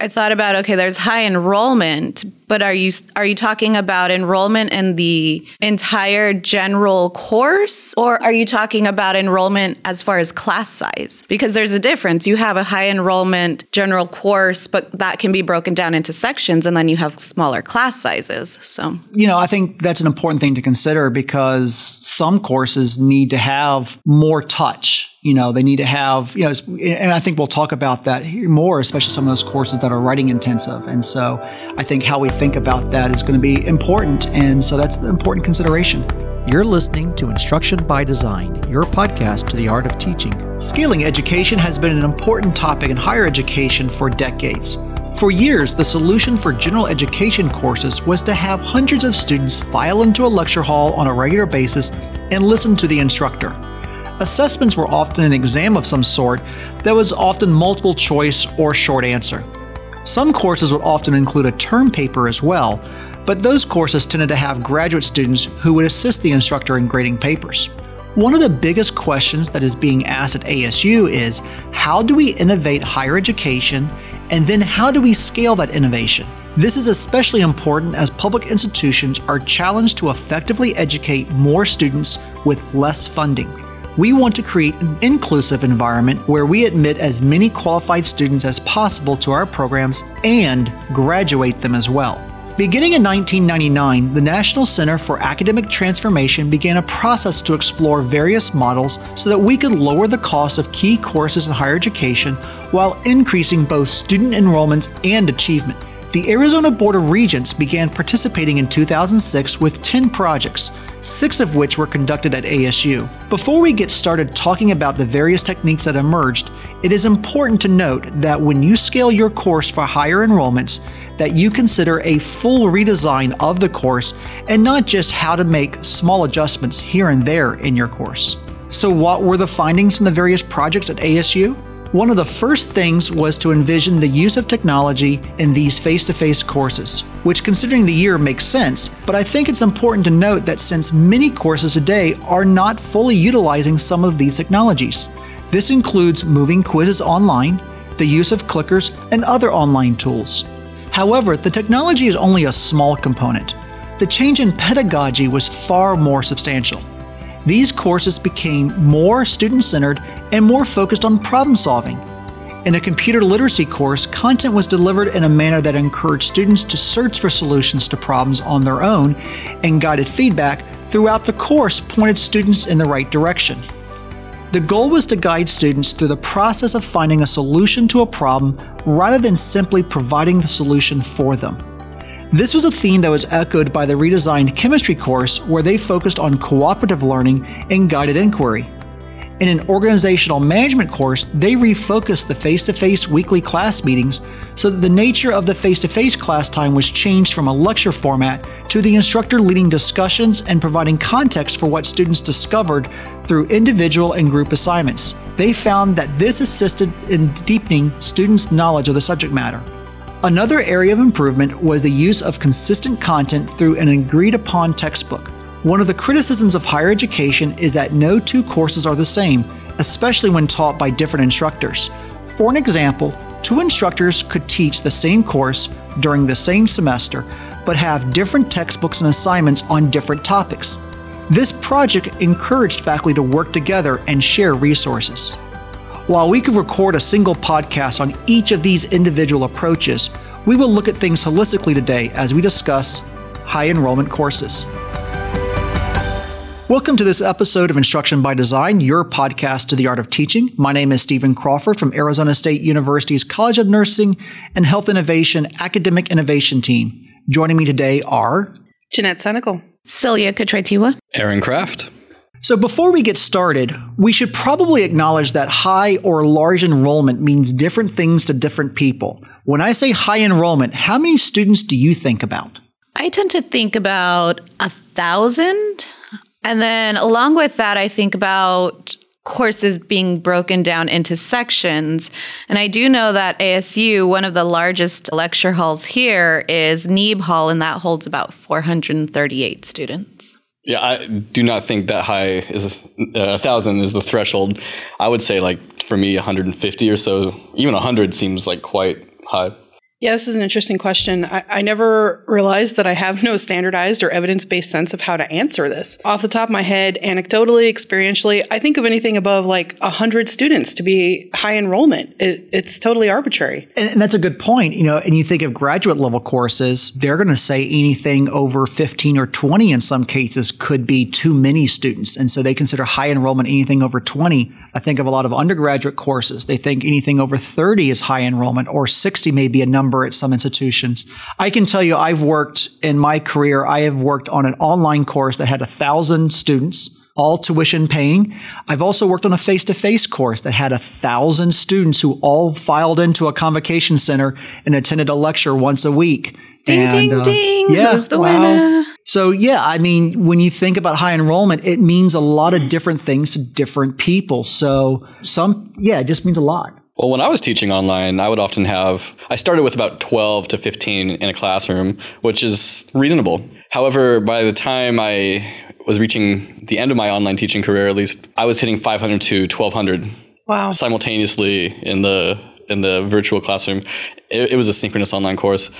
I thought about okay, there's high enrollment, but are you are you talking about enrollment in the entire general course or are you talking about enrollment as far as class size? Because there's a difference. You have a high enrollment general course, but that can be broken down into sections and then you have smaller class sizes. So, you know, I think that's an important thing to consider because some courses need to have more touch you know they need to have you know and i think we'll talk about that more especially some of those courses that are writing intensive and so i think how we think about that is going to be important and so that's an important consideration you're listening to Instruction by Design, your podcast to the art of teaching. Scaling education has been an important topic in higher education for decades. For years, the solution for general education courses was to have hundreds of students file into a lecture hall on a regular basis and listen to the instructor. Assessments were often an exam of some sort that was often multiple choice or short answer. Some courses would often include a term paper as well, but those courses tended to have graduate students who would assist the instructor in grading papers. One of the biggest questions that is being asked at ASU is how do we innovate higher education and then how do we scale that innovation? This is especially important as public institutions are challenged to effectively educate more students with less funding we want to create an inclusive environment where we admit as many qualified students as possible to our programs and graduate them as well. Beginning in 1999, the National Center for Academic Transformation began a process to explore various models so that we could lower the cost of key courses in higher education while increasing both student enrollments and achievement. The Arizona Board of Regents began participating in 2006 with 10 projects, six of which were conducted at ASU. Before we get started talking about the various techniques that emerged, it is important to note that when you scale your course for higher enrollments, that you consider a full redesign of the course and not just how to make small adjustments here and there in your course. So what were the findings from the various projects at ASU? One of the first things was to envision the use of technology in these face to face courses, which, considering the year, makes sense, but I think it's important to note that since many courses today are not fully utilizing some of these technologies, this includes moving quizzes online, the use of clickers, and other online tools. However, the technology is only a small component. The change in pedagogy was far more substantial these courses became more student centered and more focused on problem solving. In a computer literacy course, content was delivered in a manner that encouraged students to search for solutions to problems on their own, and guided feedback throughout the course pointed students in the right direction. The goal was to guide students through the process of finding a solution to a problem rather than simply providing the solution for them. This was a theme that was echoed by the redesigned chemistry course, where they focused on cooperative learning and guided inquiry. In an organizational management course, they refocused the face to face weekly class meetings so that the nature of the face to face class time was changed from a lecture format to the instructor leading discussions and providing context for what students discovered through individual and group assignments. They found that this assisted in deepening students' knowledge of the subject matter. Another area of improvement was the use of consistent content through an agreed upon textbook. One of the criticisms of higher education is that no two courses are the same, especially when taught by different instructors. For an example, two instructors could teach the same course during the same semester, but have different textbooks and assignments on different topics. This project encouraged faculty to work together and share resources. While we could record a single podcast on each of these individual approaches, we will look at things holistically today as we discuss high enrollment courses. Welcome to this episode of Instruction by Design, your podcast to the art of teaching. My name is Stephen Crawford from Arizona State University's College of Nursing and Health Innovation Academic Innovation Team. Joining me today are Jeanette Senecal, Celia Katretiwa, Aaron Kraft. So, before we get started, we should probably acknowledge that high or large enrollment means different things to different people. When I say high enrollment, how many students do you think about? I tend to think about a thousand. And then, along with that, I think about courses being broken down into sections. And I do know that ASU, one of the largest lecture halls here, is Neeb Hall, and that holds about 438 students. Yeah, I do not think that high is uh, a thousand is the threshold. I would say like for me, 150 or so, even 100 seems like quite high. Yeah, this is an interesting question. I, I, never realized that I have no standardized or evidence based sense of how to answer this. Off the top of my head, anecdotally, experientially, I think of anything above like 100 students to be high enrollment. It, it's totally arbitrary. And, and that's a good point. You know, and you think of graduate level courses, they're going to say anything over 15 or 20 in some cases could be too many students. And so they consider high enrollment anything over 20. I think of a lot of undergraduate courses, they think anything over 30 is high enrollment or 60 may be a number number at some institutions. I can tell you, I've worked in my career, I have worked on an online course that had a thousand students all tuition paying. I've also worked on a face to face course that had a thousand students who all filed into a convocation center and attended a lecture once a week. Ding, and, ding, uh, ding. Yeah, Who's the wow. winner? So, yeah, I mean, when you think about high enrollment, it means a lot of different things to different people. So, some, yeah, it just means a lot. Well, when I was teaching online, I would often have, I started with about 12 to 15 in a classroom, which is reasonable. However, by the time I was reaching the end of my online teaching career, at least, I was hitting 500 to 1200 wow. simultaneously in the in the virtual classroom. It, it was a synchronous online course,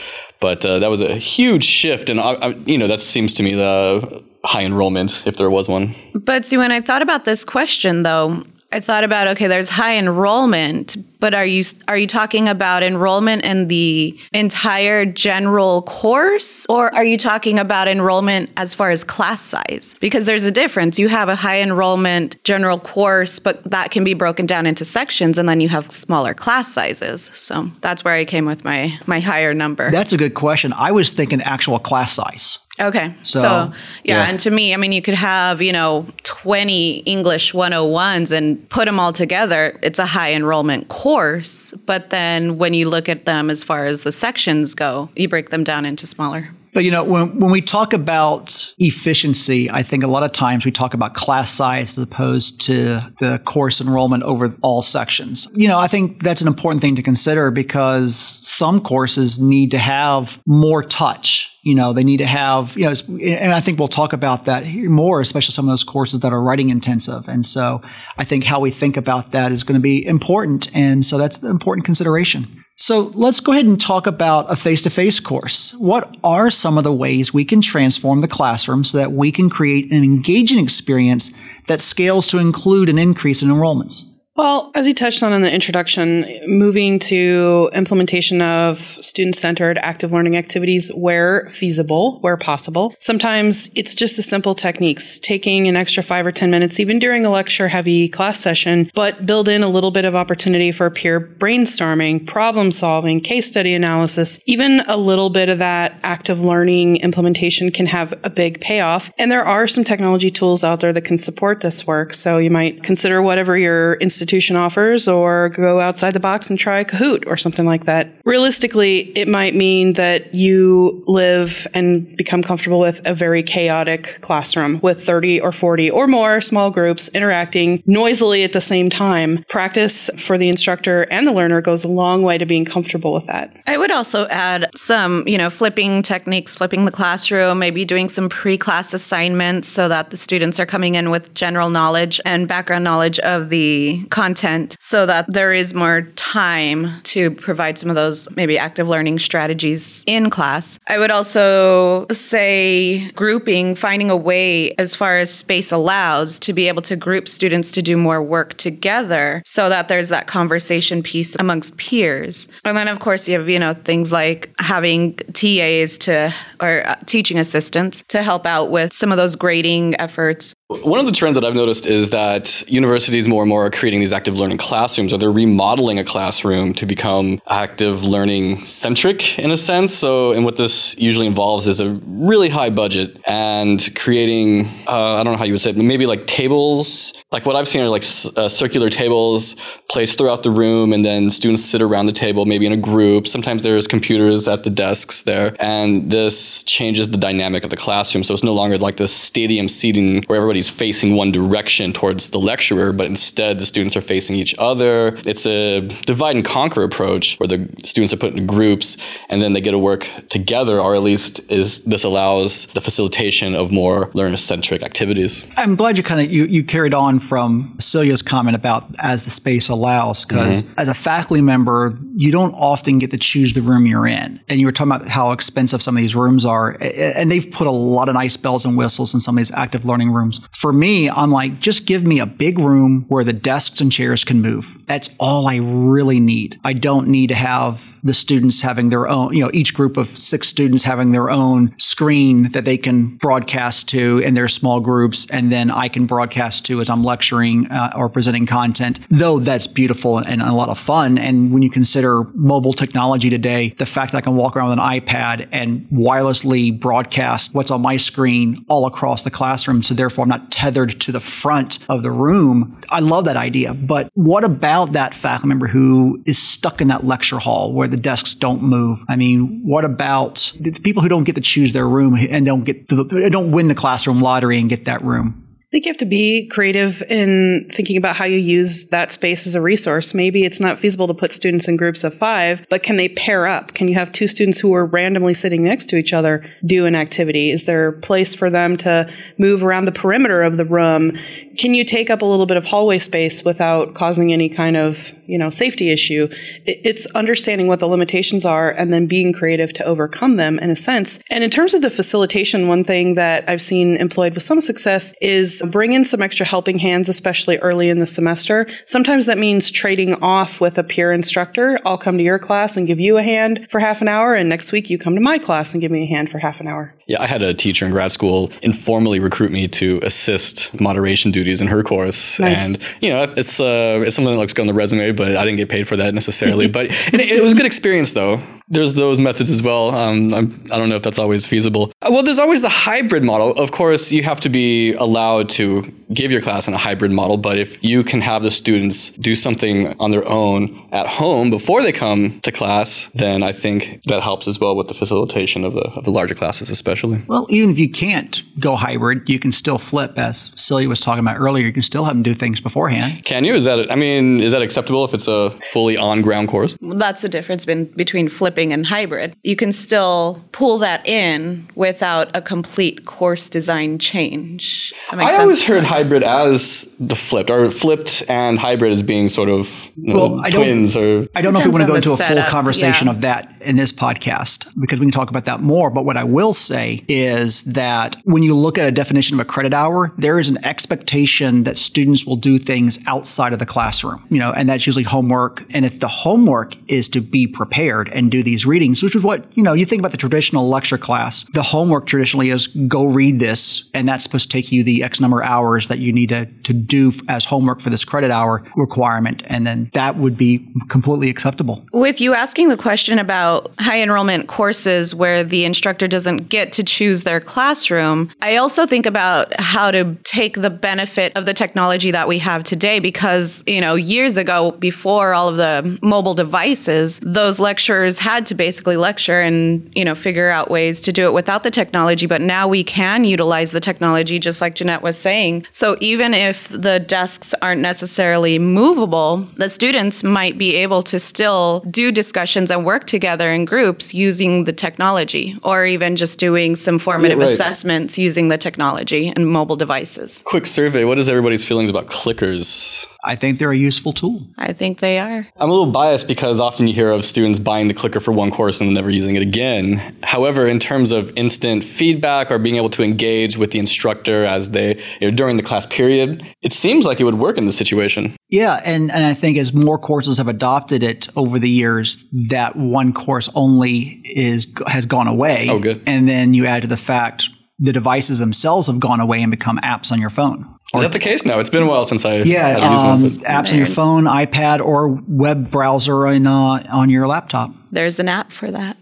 but uh, that was a huge shift, and I, I, you know that seems to me the high enrollment if there was one. But see, when I thought about this question, though, I thought about okay, there's high enrollment, but are you are you talking about enrollment in the entire general course or are you talking about enrollment as far as class size? Because there's a difference. You have a high enrollment general course, but that can be broken down into sections and then you have smaller class sizes. So that's where I came with my my higher number. That's a good question. I was thinking actual class size. Okay. So, so yeah, yeah, and to me, I mean, you could have, you know, 20 English 101s and put them all together. It's a high enrollment course. But then when you look at them as far as the sections go, you break them down into smaller. But you know, when, when we talk about efficiency, I think a lot of times we talk about class size as opposed to the course enrollment over all sections. You know, I think that's an important thing to consider because some courses need to have more touch you know they need to have you know and i think we'll talk about that more especially some of those courses that are writing intensive. And so i think how we think about that is going to be important. And so that's the important consideration. So let's go ahead and talk about a face-to-face course. What are some of the ways we can transform the classroom so that we can create an engaging experience that scales to include an increase in enrollments well, as you touched on in the introduction, moving to implementation of student centered active learning activities where feasible, where possible. Sometimes it's just the simple techniques, taking an extra five or 10 minutes, even during a lecture heavy class session, but build in a little bit of opportunity for peer brainstorming, problem solving, case study analysis. Even a little bit of that active learning implementation can have a big payoff. And there are some technology tools out there that can support this work. So you might consider whatever your institution institution offers or go outside the box and try Kahoot or something like that. Realistically, it might mean that you live and become comfortable with a very chaotic classroom with 30 or 40 or more small groups interacting noisily at the same time. Practice for the instructor and the learner goes a long way to being comfortable with that. I would also add some, you know, flipping techniques, flipping the classroom, maybe doing some pre-class assignments so that the students are coming in with general knowledge and background knowledge of the content so that there is more time to provide some of those maybe active learning strategies in class. I would also say grouping, finding a way as far as space allows to be able to group students to do more work together so that there's that conversation piece amongst peers. And then of course you have, you know, things like having TAs to or uh, teaching assistants to help out with some of those grading efforts one of the trends that I've noticed is that universities more and more are creating these active learning classrooms, or they're remodeling a classroom to become active learning centric in a sense. So, and what this usually involves is a really high budget and creating, uh, I don't know how you would say it, maybe like tables. Like what I've seen are like uh, circular tables placed throughout the room, and then students sit around the table, maybe in a group. Sometimes there's computers at the desks there, and this changes the dynamic of the classroom. So it's no longer like this stadium seating where everybody everybody's facing one direction towards the lecturer, but instead the students are facing each other. It's a divide and conquer approach where the students are put into groups and then they get to work together, or at least is this allows the facilitation of more learner-centric activities. I'm glad you kind of you, you carried on from Celia's comment about as the space allows, because Mm-hmm. as a faculty member, you don't often get to choose the room you're in. And you were talking about how expensive some of these rooms are, and they've put a lot of nice bells and whistles in some of these active learning rooms. For me, I'm like, just give me a big room where the desks and chairs can move. That's all I really need. I don't need to have the students having their own, you know, each group of six students having their own screen that they can broadcast to in their small groups, and then I can broadcast to as I'm lecturing uh, or presenting content. Though that's beautiful and a lot of fun. And when you consider mobile technology today, the fact that I can walk around with an iPad and wirelessly broadcast what's on my screen all across the classroom, so therefore I'm not tethered to the front of the room. I love that idea. But what about that faculty member who is stuck in that lecture hall where the desks don't move? I mean, what about the people who don't get to choose their room and don't get the, don't win the classroom lottery and get that room? I think you have to be creative in thinking about how you use that space as a resource. Maybe it's not feasible to put students in groups of five, but can they pair up? Can you have two students who are randomly sitting next to each other do an activity? Is there a place for them to move around the perimeter of the room? Can you take up a little bit of hallway space without causing any kind of, you know, safety issue? It- It's understanding what the limitations are and then being creative to overcome them in a sense. And in terms of the facilitation, one thing that I've seen employed with some success is bring in some extra helping hands, especially early in the semester. Sometimes that means trading off with a peer instructor. I'll come to your class and give you a hand for half an hour, and next week you come to my class and give me a hand for half an hour. Yeah, I had a teacher in grad school informally recruit me to assist moderation duties in her course, Nice. and you know, it's uh, it's something that looks good on the resume, but I didn't get paid for that necessarily. but it, it was a good experience, though. There's those methods as well. Um, I'm, I don't know if that's always feasible. Uh, Well, there's always the hybrid model. Of course, you have to be allowed to give your class in a hybrid model, but if you can have the students do something on their own at home before they come to class, then I think that helps as well with the facilitation of the of the larger classes, especially. Well, even if you can't go hybrid, you can still flip, as Celia was talking about earlier. You can still have them do things beforehand. Can you? Is that? I mean, is that acceptable if it's a fully on-ground course? That's the difference bin- between flipping and hybrid. You can still pull that in without a complete course design change. Does that make I always heard hybrid as the flipped, or flipped and hybrid as being sort of you know, Well, I don't- twins, or I don't know if we want to go into the a full setup, conversation yeah. of that in this podcast because we can talk about that more. But what I will say is that when you look at a definition of a credit hour, there is an expectation that students will do things outside of the classroom, you know, and that's usually homework. And if the homework is to be prepared and do these readings, which is what, you know, you think about the traditional lecture class, the homework traditionally is go read this, and that's supposed to take you the X number of hours that you need to, to do as homework for this credit hour requirement. And then that would be completely acceptable. With you asking the question about high enrollment courses where the instructor doesn't get to choose their classroom, I also think about how to take the benefit of the technology that we have today because, you know, years ago, before all of the mobile devices, those lecturers had to basically lecture and, you know, figure out ways to do it without the technology. But now we can utilize the technology, just like Jeanette was saying. So even if the desks aren't necessarily movable, the students might be able to still do discussions and work together in groups using the technology, or even just doing some formative Yeah, right. assessments using the technology and mobile devices. quick survey. What is everybody's feelings about clickers? I think they're a useful tool. I think they are. I'm a little biased because often you hear of students buying the clicker for one course and then never using it again. However, in terms of instant feedback or being able to engage with the instructor as they you know, during the class period, it seems like it would work in this situation. Yeah, and, and I think as more courses have adopted it over the years, that one course only is has gone away. Oh, good. And then you add to the fact the devices themselves have gone away and become apps on your phone. Is that the case now? It's been a while since I Yeah, had um, one. apps on your phone, iPad, or web browser in, uh, on your laptop. There's an app for that.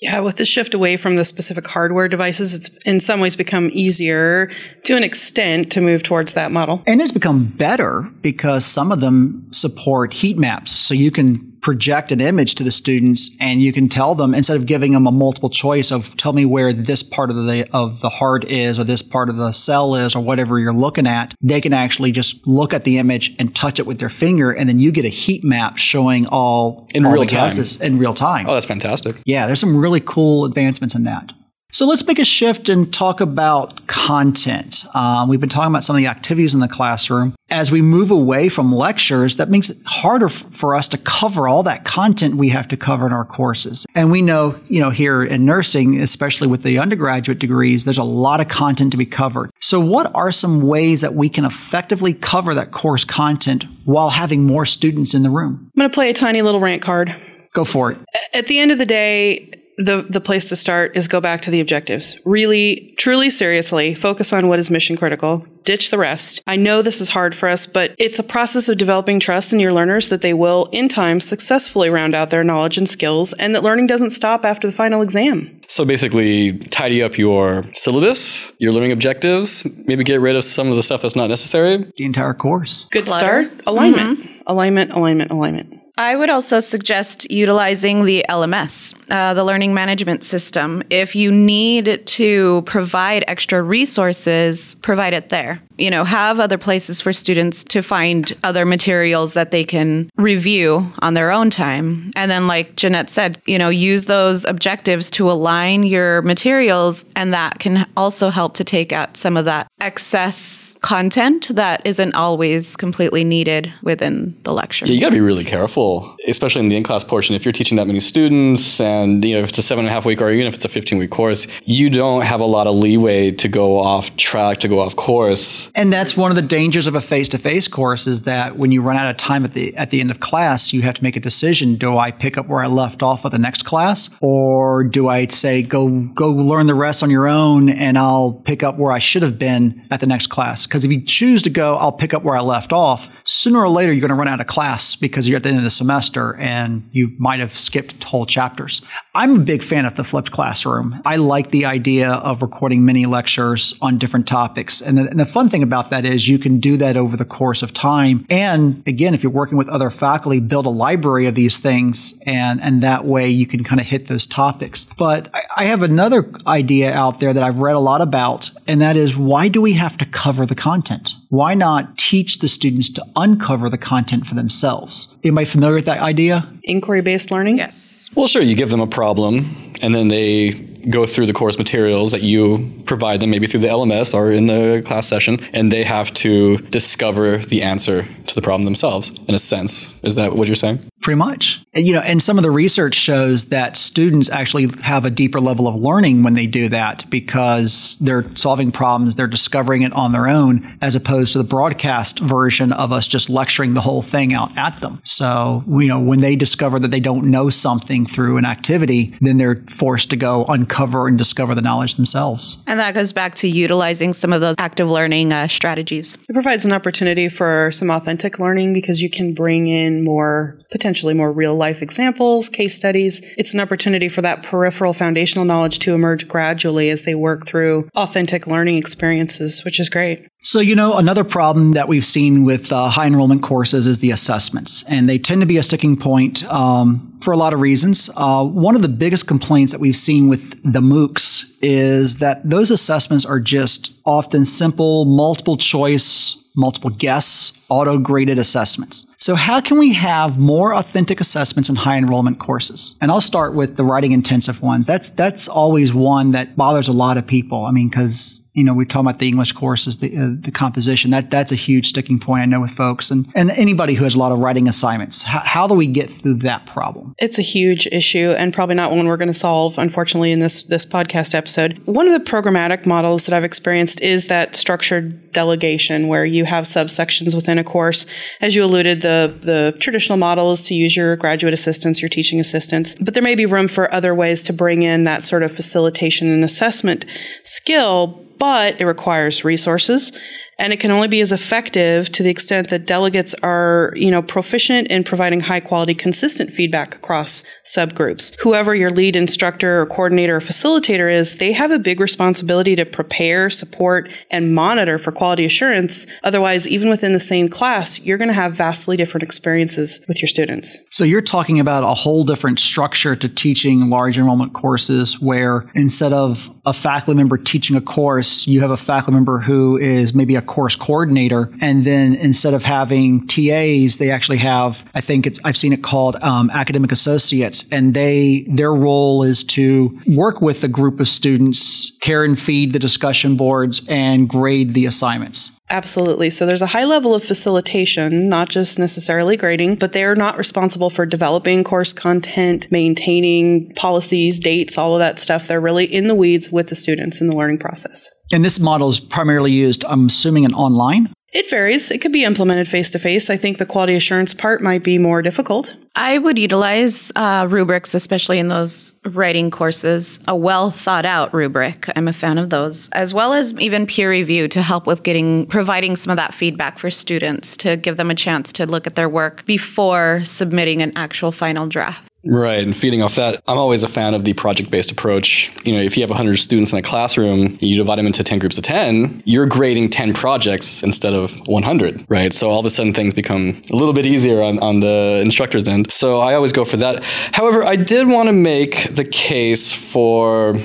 Yeah, with the shift away from the specific hardware devices, it's in some ways become easier to an extent to move towards that model. And it's become better because some of them support heat maps. So you can project an image to the students and you can tell them instead of giving them a multiple choice of tell me where this part of the of the heart is or this part of the cell is or whatever you're looking at, they can actually just look at the image and touch it with their finger and then you get a heat map showing all In all real time. in real time. Oh, that's fantastic. Yeah, there's some really cool advancements in that. So let's make a shift and talk about content. Um, we've been talking about some of the activities in the classroom. As we move away from lectures, that makes it harder f- for us to cover all that content we have to cover in our courses. And we know, you know, here in nursing, especially with the undergraduate degrees, there's a lot of content to be covered. So, what are some ways that we can effectively cover that course content while having more students in the room? I'm going to play a tiny little rant card. Go for it. At the end of the day, the, the place to start is go back to the objectives. Really, truly, seriously, focus on what is mission critical. Ditch the rest. I know this is hard for us, but it's a process of developing trust in your learners that they will, in time, successfully round out their knowledge and skills, and that learning doesn't stop after the final exam. So basically, tidy up your syllabus, your learning objectives, maybe get rid of some of the stuff that's not necessary. The entire course. Good Clutter. start. Alignment. Mm-hmm. Alignment, alignment, alignment. I would also suggest utilizing the LMS, uh, the learning management system. If you need to provide extra resources, provide it there. You know, have other places for students to find other materials that they can review on their own time. And then, like Jeanette said, you know, use those objectives to align your materials, and that can also help to take out some of that excess content that isn't always completely needed within the lecture. Yeah, you got to be really careful, especially in the in-class portion. If you're teaching that many students, and you know if it's a seven and a half week or even if it's a 15 week course, you don't have a lot of leeway to go off track, to go off course. And that's one of the dangers of a face-to-face course is that when you run out of time at the at the end of class, you have to make a decision: Do I pick up where I left off at the next class, or do I say go go learn the rest on your own, and I'll pick up where I should have been at the next class? Because if you choose to go, I'll pick up where I left off. Sooner or later, you're going to run out of class because you're at the end of the semester and you might have skipped whole chapters. I'm a big fan of the flipped classroom. I like the idea of recording mini lectures on different topics. And the, and the fun thing about that is you can do that over the course of time. And again, if you're working with other faculty, build a library of these things. And, and that way you can kind of hit those topics. But I, I have another idea out there that I've read a lot about, and that is why do we have to cover the content? Why not teach the students to uncover the content for themselves? Anybody familiar with that idea? Inquiry based learning? Yes. Well, sure, you give them a problem, and then they go through the course materials that you provide them, maybe through the LMS or in the class session, and they have to discover the answer to the problem themselves. In a sense, is that what you're saying? Pretty much. And, you know, and some of the research shows that students actually have a deeper level of learning when they do that because they're solving problems, they're discovering it on their own, as opposed to the broadcast version of us just lecturing the whole thing out at them. So, you know, when they discover that they don't know something through an activity, then they're forced to go uncover and discover the knowledge themselves. And that goes back to utilizing some of those active learning uh, strategies. It provides an opportunity for some authentic learning because you can bring in more, potentially more real life examples, case studies. It's an opportunity for that peripheral foundational knowledge to emerge gradually as they work through authentic learning experiences, which is great. So, you know, another problem that we've seen with uh, high enrollment courses is the assessments, and they tend to be a sticking point um, for a lot of reasons. Uh, one of the biggest complaints that we've seen with the MOOCs is that those assessments are just often simple, multiple choice, multiple guests, auto graded assessments. So, how can we have more authentic assessments in high enrollment courses? And I'll start with the writing intensive ones. That's that's always one that bothers a lot of people. I mean, because you know, we talk about the English courses, the, uh, the composition. That that's a huge sticking point I know with folks and and anybody who has a lot of writing assignments. How, how do we get through that problem? It's a huge issue and probably not one we're going to solve, unfortunately, in this this podcast episode. One of the programmatic models that I've experienced is that structured delegation, where you have subsections within a course. As you alluded, the the traditional model is to use your graduate assistants, your teaching assistants, but there may be room for other ways to bring in that sort of facilitation and assessment skill but it requires resources And it can only be as effective to the extent that delegates are, you know, proficient in providing high quality, consistent feedback across subgroups. Whoever your lead instructor or coordinator or facilitator is, they have a big responsibility to prepare, support, and monitor for quality assurance. Otherwise, even within the same class, you're going to have vastly different experiences with your students. So you're talking about a whole different structure to teaching large enrollment courses where instead of a faculty member teaching a course, you have a faculty member who is maybe a course coordinator. And then instead of having TAs, they actually have, I think it's, I've seen it called um, academic associates. And they, their role is to work with a group of students, care and feed the discussion boards, and grade the assignments. Absolutely. So there's a high level of facilitation, not just necessarily grading, but they're not responsible for developing course content, maintaining policies, dates, all of that stuff. They're really in the weeds with the students in the learning process. And this model is primarily used, I'm assuming, in online? It varies. It could be implemented face to face. I think the quality assurance part might be more difficult. I would utilize uh, rubrics, especially in those writing courses, a well thought out rubric. I'm a fan of those, as well as even peer review to help with getting providing some of that feedback for students to give them a chance to look at their work before submitting an actual final draft. Right, and feeding off that, I'm always a fan of the project-based approach. You know, if you have 100 students in a classroom, you divide them into 10 groups of 10, you're grading 10 projects instead of 100, right? So all of a sudden things become a little bit easier on, on the instructor's end. So I always go for that. However, I did want to make the case for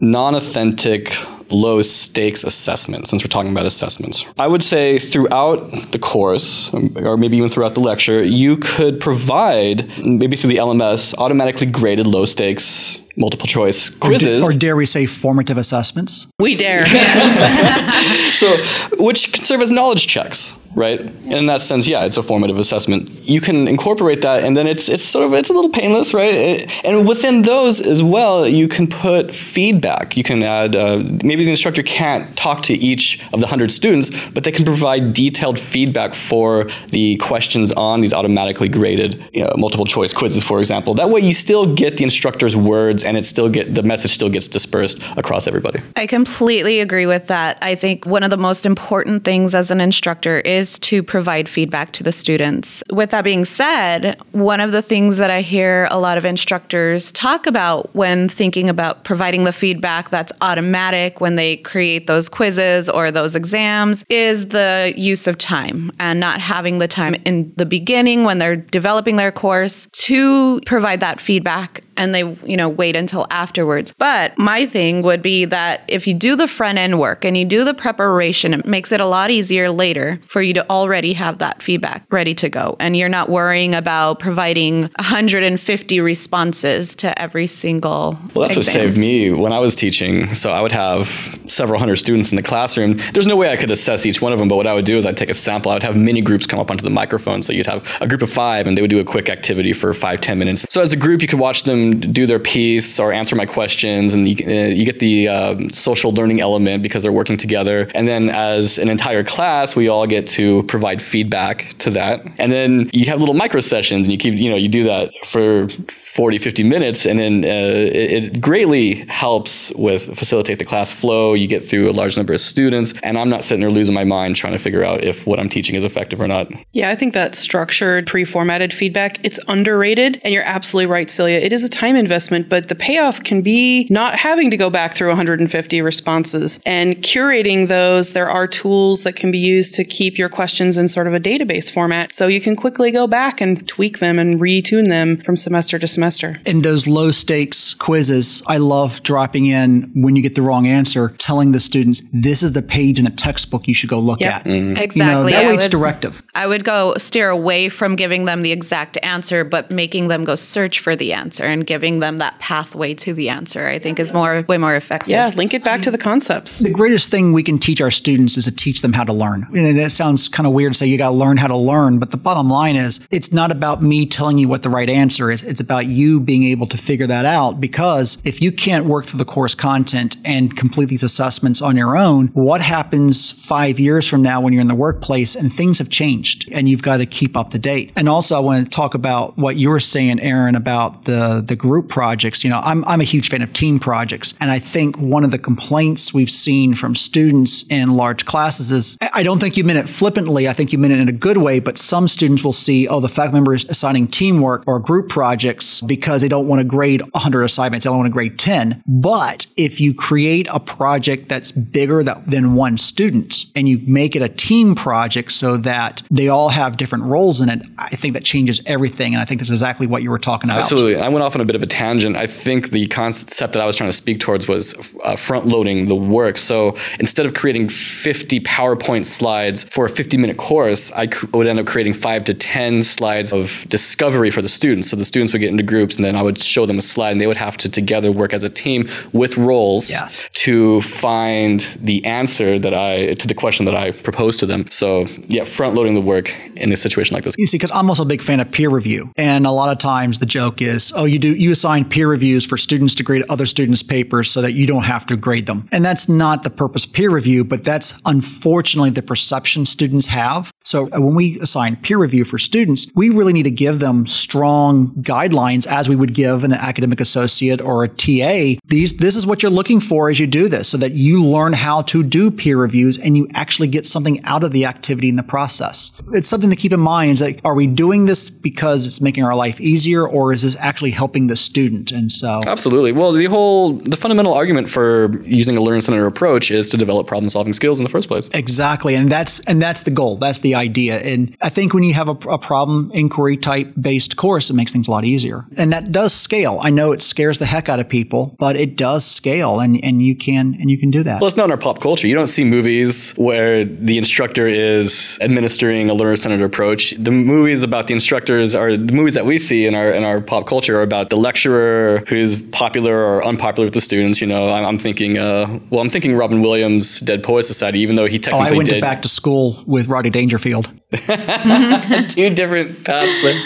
non-authentic low stakes assessment since we're talking about assessments. I would say throughout the course, or maybe even throughout the lecture, you could provide, maybe through the LMS, automatically graded low stakes multiple choice quizzes. Or, dare we say formative assessments? We dare. so, which can serve as knowledge checks right? And in that sense, yeah, it's a formative assessment. You can incorporate that, and then it's it's sort of it's a little painless, right? And within those as well, you can put feedback. You can add uh, maybe the instructor can't talk to each of the hundred students, but they can provide detailed feedback for the questions on these automatically graded you know, multiple choice quizzes, for example. That way, you still get the instructor's words, and it still get the message still gets dispersed across everybody. I completely agree with that. I think one of the most important things as an instructor is is to provide feedback to the students. With that being said, one of the things that I hear a lot of instructors talk about when thinking about providing the feedback that's automatic when they create those quizzes or those exams is the use of time and not having the time in the beginning when they're developing their course to provide that feedback and they you know wait until afterwards but my thing would be that if you do the front end work and you do the preparation it makes it a lot easier later for you to already have that feedback ready to go. And you're not worrying about providing 150 responses to every single well that's exams. what saved me when i was teaching. So i would have several hundred students in the classroom. There's no way i could assess each one of them but what i would do is i'd take a sample. I would have many groups come up onto the microphone. So you'd have a group of five and they would do a quick activity for five ten minutes. So as a group you could watch them do their piece or answer my questions, and you, uh, you get the um, social learning element because they're working together. And then as an entire class, we all get to provide feedback to that. And then you have little micro sessions, and you keep you know you do that for 40, 50 minutes, and then uh, it, it, greatly helps with facilitate the class flow. You get through a large number of students, and I'm not sitting there losing my mind trying to figure out if what I'm teaching is effective or not. Yeah, I think that structured, pre-formatted feedback it's underrated, and you're absolutely right, Celia. It is a time investment, but the payoff can be not having to go back through 150 responses and curating those. There are tools that can be used to keep your questions in sort of a database format, so you can quickly go back and tweak them and retune them from semester to semester semester. In those low stakes quizzes, I love dropping in when you get the wrong answer, telling the students, this is the page in the textbook you should go look yep. at. Mm-hmm. Exactly. You know, that way it's directive. I would go steer away from giving them the exact answer, but making them go search for the answer and giving them that pathway to the answer, I think is more way more effective. Yeah, link it back to the concepts. The greatest thing we can teach our students is to teach them how to learn. And that sounds kind of weird to say you got to learn how to learn, but the bottom line is it's not about me telling you what the right answer is. It's about you being able to figure that out because if you can't work through the course content and complete these assessments on your own, what happens five years from now when you're in the workplace and things have changed and you've got to keep up to date? And also, I want to talk about what you were saying, Aaron, about the, the group projects, you know, I'm, I'm a huge fan of team projects. And I think one of the complaints we've seen from students in large classes is I don't think you meant it flippantly. I think you meant it in a good way, but some students will see, oh, the faculty member is assigning teamwork or group projects because they don't want to grade 100 assignments. They only want to grade 10. But if you create a project that's bigger than one student and you make it a team project so that they all have different roles in it, I think that changes everything. And I think that's exactly what you were talking about. Absolutely. I went off on a bit of a tangent. I think the concept that I was trying to speak towards was uh, front loading the work. So instead of creating 50 PowerPoint slides for a 50 minute course, I would end up creating five to 10 slides of discovery for the students. So the students would get into groups and then I would show them a slide and they would have to together work as a team with roles yes. to find the answer that I, to the question that I proposed to them. So yeah, front loading the work in a situation like this. You see, because I'm also a big fan of peer review. And a lot of times the joke is, oh, you do, you assign peer reviews for students to grade other students' papers so that you don't have to grade them. And that's not the purpose of peer review, but that's unfortunately the perception students have. So uh, when we assign peer review for students, we really need to give them strong guidelines as we would give an academic associate or a TA. These, this is what you're looking for as you do this so that you learn how to do peer reviews and you actually get something out of the activity in the process. It's something to keep in mind. is that are we doing this because it's making our life easier or is this actually helping the student? And so. Absolutely. Well, the whole, the fundamental argument for using a learning centered approach is to develop problem solving skills in the first place. Exactly. And that's, and that's the goal. That's the idea. And I think when you have a, a problem inquiry type based course, it makes things a lot easier. And that does scale. I know it scares the heck out of people, but it does scale and, and you can, and you can do that. Well, it's not in our pop culture. You don't see movies where the instructor is administering a learner centered approach. The movies about the instructors are the movies that we see in our, in our pop culture are about the lecturer who's popular or unpopular with the students. You know, I'm, I'm thinking, uh, well, I'm thinking Robin Williams' Dead Poet Society, even though he technically oh, I went did. back to school with Rodney Dangerfield. Two different paths there.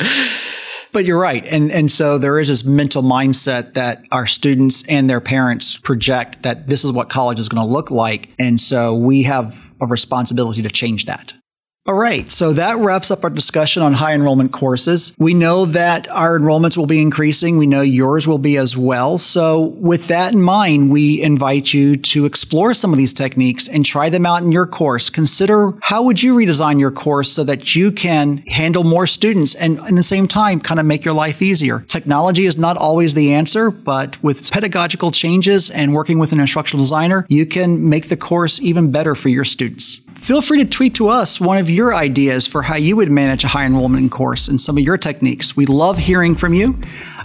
But you're right. And, and so there is this mental mindset that our students and their parents project that this is what college is going to look like. And so we have a responsibility to change that. All right, so that wraps up our discussion on high enrollment courses. We know that our enrollments will be increasing. We know yours will be as well. So, with that in mind, we invite you to explore some of these techniques and try them out in your course. Consider how would you redesign your course so that you can handle more students and in the same time kind of make your life easier. Technology is not always the answer, but with pedagogical changes and working with an instructional designer, you can make the course even better for your students feel free to tweet to us one of your ideas for how you would manage a high enrollment course and some of your techniques. We love hearing from you.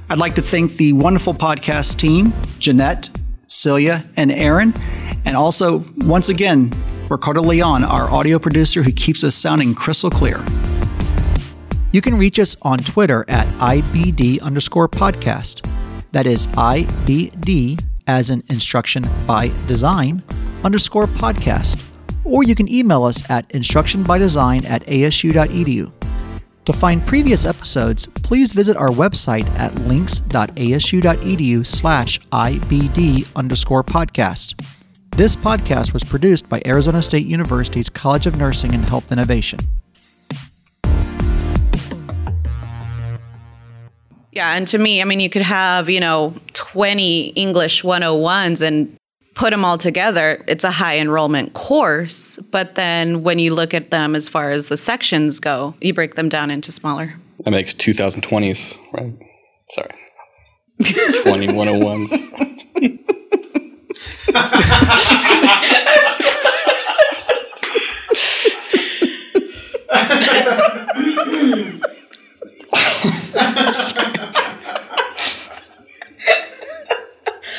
I'd like to thank the wonderful podcast team, Jeanette, Celia, and Aaron, and also, once again, Ricardo Leon, our audio producer who keeps us sounding crystal clear. You can reach us on Twitter at IBD underscore podcast. That is IBD as an instruction by design underscore podcast or you can email us at instructionbydesign at asu.edu. To find previous episodes, please visit our website at links.asu.edu slash IBD underscore podcast. This podcast was produced by Arizona State University's College of Nursing and Health Innovation. Yeah, and to me, I mean, you could have, you know, 20 English 101s and put them all together, it's a high enrollment course. But then when you look at them as far as the sections go, you break them down into smaller. That makes 2020s, right? Sorry. 20 101s.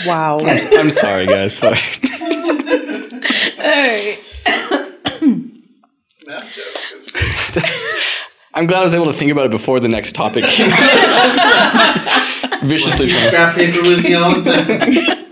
Wow. I'm, I'm sorry, guys. Sorry. All right. I'm glad I was able to think about it before the next topic came. Viciously trying. Scrap paper with you all the time.